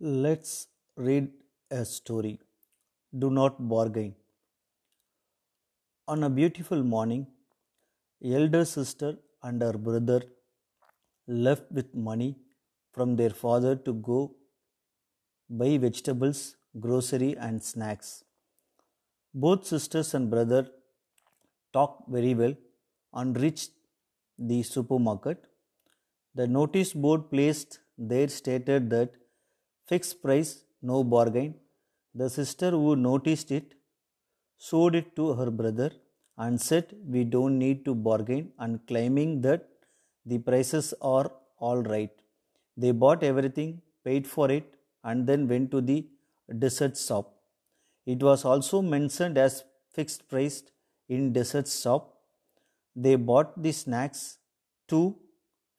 Let's read a story. Do not bargain. On a beautiful morning, elder sister and her brother left with money from their father to go buy vegetables, grocery, and snacks. Both sisters and brother talked very well and reached the supermarket. The notice board placed there stated that fixed price, no bargain. The sister who noticed it showed it to her brother and said, We don't need to bargain, and claiming that the prices are all right. They bought everything, paid for it, and then went to the dessert shop. It was also mentioned as fixed price in dessert shop. They bought the snacks too.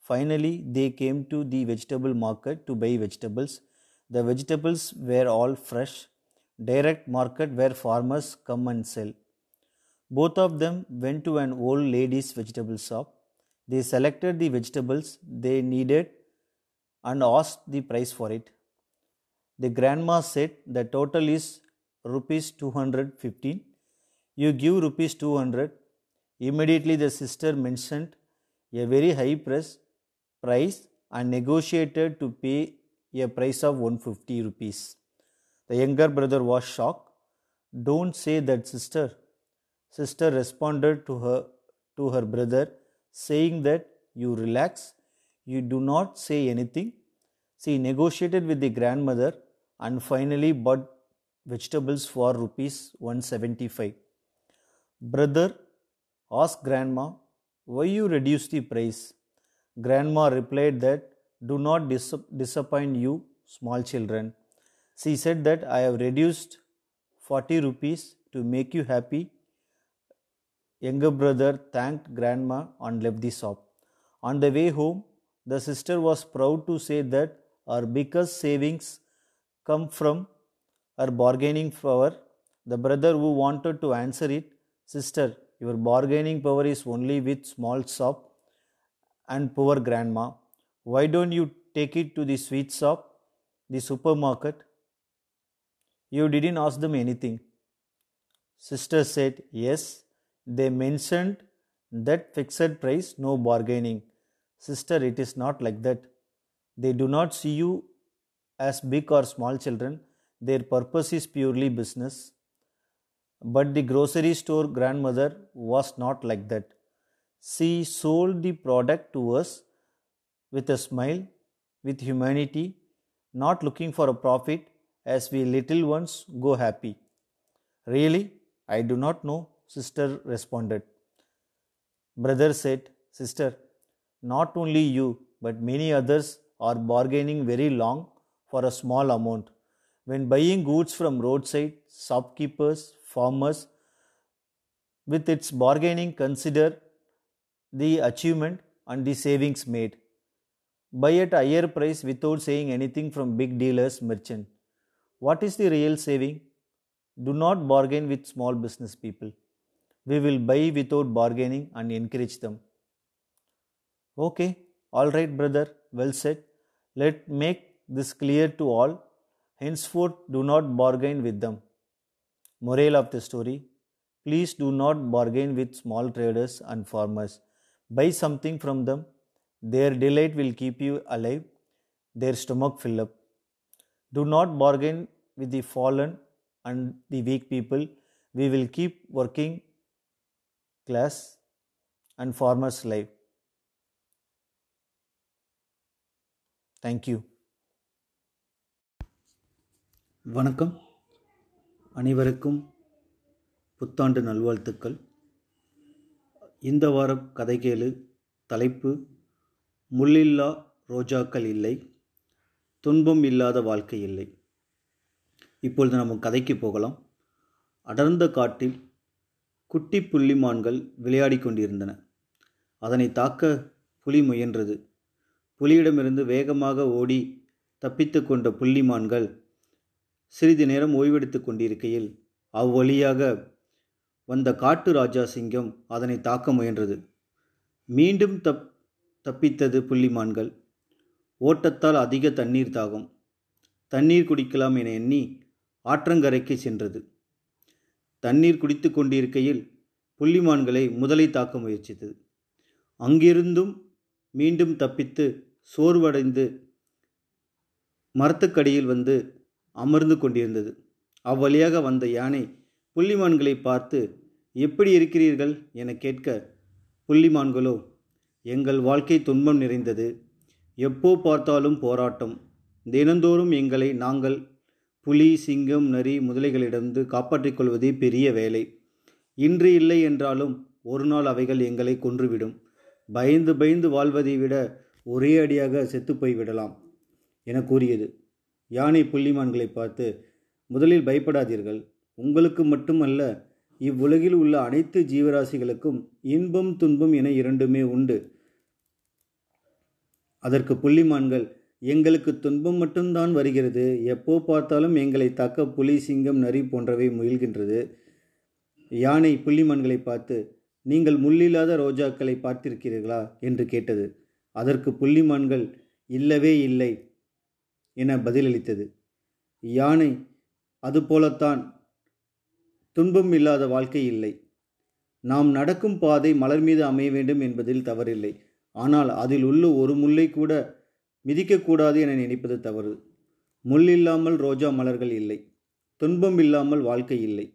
Finally, they came to the vegetable market to buy vegetables. The vegetables were all fresh, direct market where farmers come and sell. Both of them went to an old lady's vegetable shop. They selected the vegetables they needed and asked the price for it. The grandma said the total is rupees 215. You give rupees 200. Immediately the sister mentioned a very high price, and negotiated to pay a price of 150 rupees. The younger brother was shocked. Don't say that, sister. Sister responded to her to her brother, saying that you relax, you do not say anything. She negotiated with the grandmother and finally bought vegetables for rupees 175. Brother asked grandma, Why you reduce the price? Grandma replied that do not dis- disappoint you, small children. She said that I have reduced 40 rupees to make you happy. Younger brother thanked grandma and left the shop. On the way home, the sister was proud to say that her biggest savings come from her bargaining power. The brother who wanted to answer it, Sister, your bargaining power is only with small shop and poor grandma. Why don't you take it to the sweet shop, the supermarket? You didn't ask them anything. Sister said, Yes, they mentioned that fixed price, no bargaining. Sister, it is not like that. They do not see you as big or small children. Their purpose is purely business. But the grocery store grandmother was not like that. She sold the product to us with a smile, with humanity, not looking for a profit, as we little ones go happy. Really, I do not know, sister responded. Brother said, Sister, not only you, but many others are bargaining very long for a small amount. When buying goods from roadside, shopkeepers, farmers, with its bargaining, consider the achievement and the savings made. Buy at higher price without saying anything from big dealers, merchant. What is the real saving? Do not bargain with small business people. We will buy without bargaining and encourage them. Okay, all right, brother, well said. Let make this clear to all. Henceforth, do not bargain with them. Morale of the story Please do not bargain with small traders and farmers. Buy something from them. Their delight will keep you alive, their stomach fill up. Do not bargain with the fallen and the weak people. We will keep working class and farmers' life. Thank you. வணக்கம் அனைவருக்கும் புத்தாண்டு நல்வாழ்த்துக்கள் இந்த வாரம் கதை கேளு தலைப்பு முள்ளில்லா ரோஜாக்கள் இல்லை. துன்பம் இல்லாத வாழ்க்கை இல்லை. இப்பொழுது நம்ம கதைக்கு போகலாம். அடர்ந்த காட்டில் குட்டி புள்ளிமான்கள் விளையாடி கொண்டிருந்தன. அதனை தாக்க புலி முயன்றது. புலியிடமிருந்து வேகமாக ஓடி தப்பித்து கொண்ட புள்ளிமான்கள் சிறிது நேரம் ஓய்வெடுத்து கொண்டிருக்கையில் அவ்வழியாக வந்த காட்டு ராஜா சிங்கம் அதனை தாக்க முயன்றது. மீண்டும் தப் தப்பித்தது புள்ளிமான்கள். ஓட்டத்தால் அதிக தண்ணீர் தாகம். தண்ணீர் குடிக்கலாம் என எண்ணி ஆற்றங்கரைக்கு சென்றது. தண்ணீர் குடித்து கொண்டிருக்கையில் புள்ளிமான்களை முதலை தாக்க முயற்சித்தது. அங்கிருந்தும் மீண்டும் தப்பித்து சோர்வடைந்து மரத்துக்கடியில் வந்து அமர்ந்து கொண்டிருந்தது. அவ்வழியாக வந்த யானை புள்ளிமான்களை பார்த்து எப்படி இருக்கிறீர்கள்? என கேட்க புள்ளிமான்களோ எங்கள் வாழ்க்கை துன்பம் நிறைந்தது. எப்போ பார்த்தாலும் போராட்டம். தினந்தோறும் எங்களை நாங்கள் புலி சிங்கம் நரி முதலைகளிடமிருந்து காப்பாற்றிக் கொள்வதே பெரிய வேலை. இன்று இல்லை என்றாலும் ஒரு நாள் அவைகள் எங்களை கொன்றுவிடும். பயந்து பயந்து வாழ்வதை விட ஒரே அடியாக செத்துப்போய் விடலாம் என கூறியது. யானை புள்ளிமான்களை பார்த்து முதலில் பயப்படாதீர்கள். உங்களுக்கு மட்டுமல்ல இவ்வுலகில் உள்ள அனைத்து ஜீவராசிகளுக்கும் இன்பம் துன்பம் என இரண்டுமே உண்டு. அதற்கு புள்ளிமான்கள் எங்களுக்கு துன்பம் மட்டும்தான் வருகிறது. எப்போ பார்த்தாலும் எங்களை தாக்க புலி சிங்கம் நரி போன்றவை முயல்கின்றது. யானை புள்ளிமான்களை பார்த்து நீங்கள் முள்ளில்லாத ரோஜாக்களை பார்த்திருக்கிறீர்களா? என்று கேட்டது. அதற்கு புள்ளிமான்கள் இல்லவே இல்லை என பதிலளித்தது. யானை அதுபோலத்தான் துன்பம் இல்லாத வாழ்க்கை இல்லை. நாம் நடக்கும் பாதை மலர் மீது அமைய வேண்டும் என்பதில் தவறில்லை. ஆனால் அதில் உள்ள ஒரு முல்லை கூட மிதிக்கக்கூடாது என நினைப்பது தவறு. முள் இல்லாமல் ரோஜா மலர்கள் இல்லை. துன்பம் இல்லாமல் வாழ்க்கை இல்லை.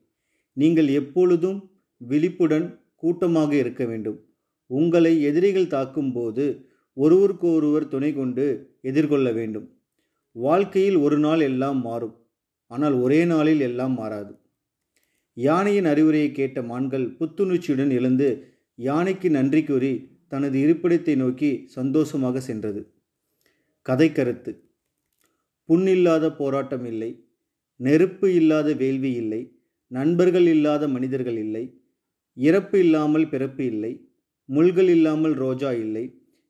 நீங்கள் எப்பொழுதும் விழிப்புடன் கூட்டமாக இருக்க வேண்டும். உங்களை எதிரிகள் தாக்கும்போது ஒருவருக்கு ஒருவர் துணை கொண்டு எதிர்கொள்ள வேண்டும். வாழ்க்கையில் ஒரு நாள் எல்லாம் மாறும். ஆனால் ஒரே நாளில் எல்லாம் மாறாது. யானையின் அறிவுரையை கேட்ட மான்கள் புத்துணர்ச்சியுடன் எழுந்து யானைக்கு நன்றி கூறி தனது இருப்பிடத்தை நோக்கி சந்தோஷமாக சென்றது. கதை கருத்து. புண்ணில்லாத போராட்டம் இல்லை. நெருப்பு இல்லாத வேள்வி இல்லை. நண்பர்கள் இல்லாத மனிதர்கள் இல்லை. இறப்பு இல்லாமல் பிறப்பு இல்லை. முள்கள் இல்லாமல் ரோஜா இல்லை.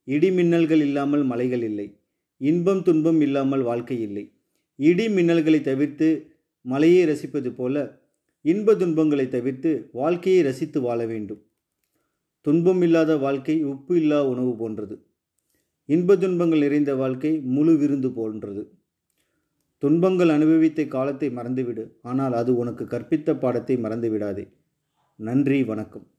இடி மின்னல்கள் இல்லாமல் மலைகள் இல்லை. இன்பம் துன்பம் இல்லாமல் வாழ்க்கை இல்லை. இடி மின்னல்களை தவிர்த்து மலையை ரசிப்பது போல இன்ப துன்பங்களை தவிர்த்து வாழ்க்கையை ரசித்து வாழ வேண்டும். துன்பம் இல்லாத வாழ்க்கை உப்பு இல்லா உணவு போன்றது. இன்ப துன்பங்கள் நிறைந்த வாழ்க்கை முழு விருந்து போன்றது. துன்பங்கள் அனுபவித்த காலத்தை மறந்துவிடு ஆனால் அது உனக்கு கற்பித்த பாடத்தை மறந்துவிடாதே. நன்றி வணக்கம்.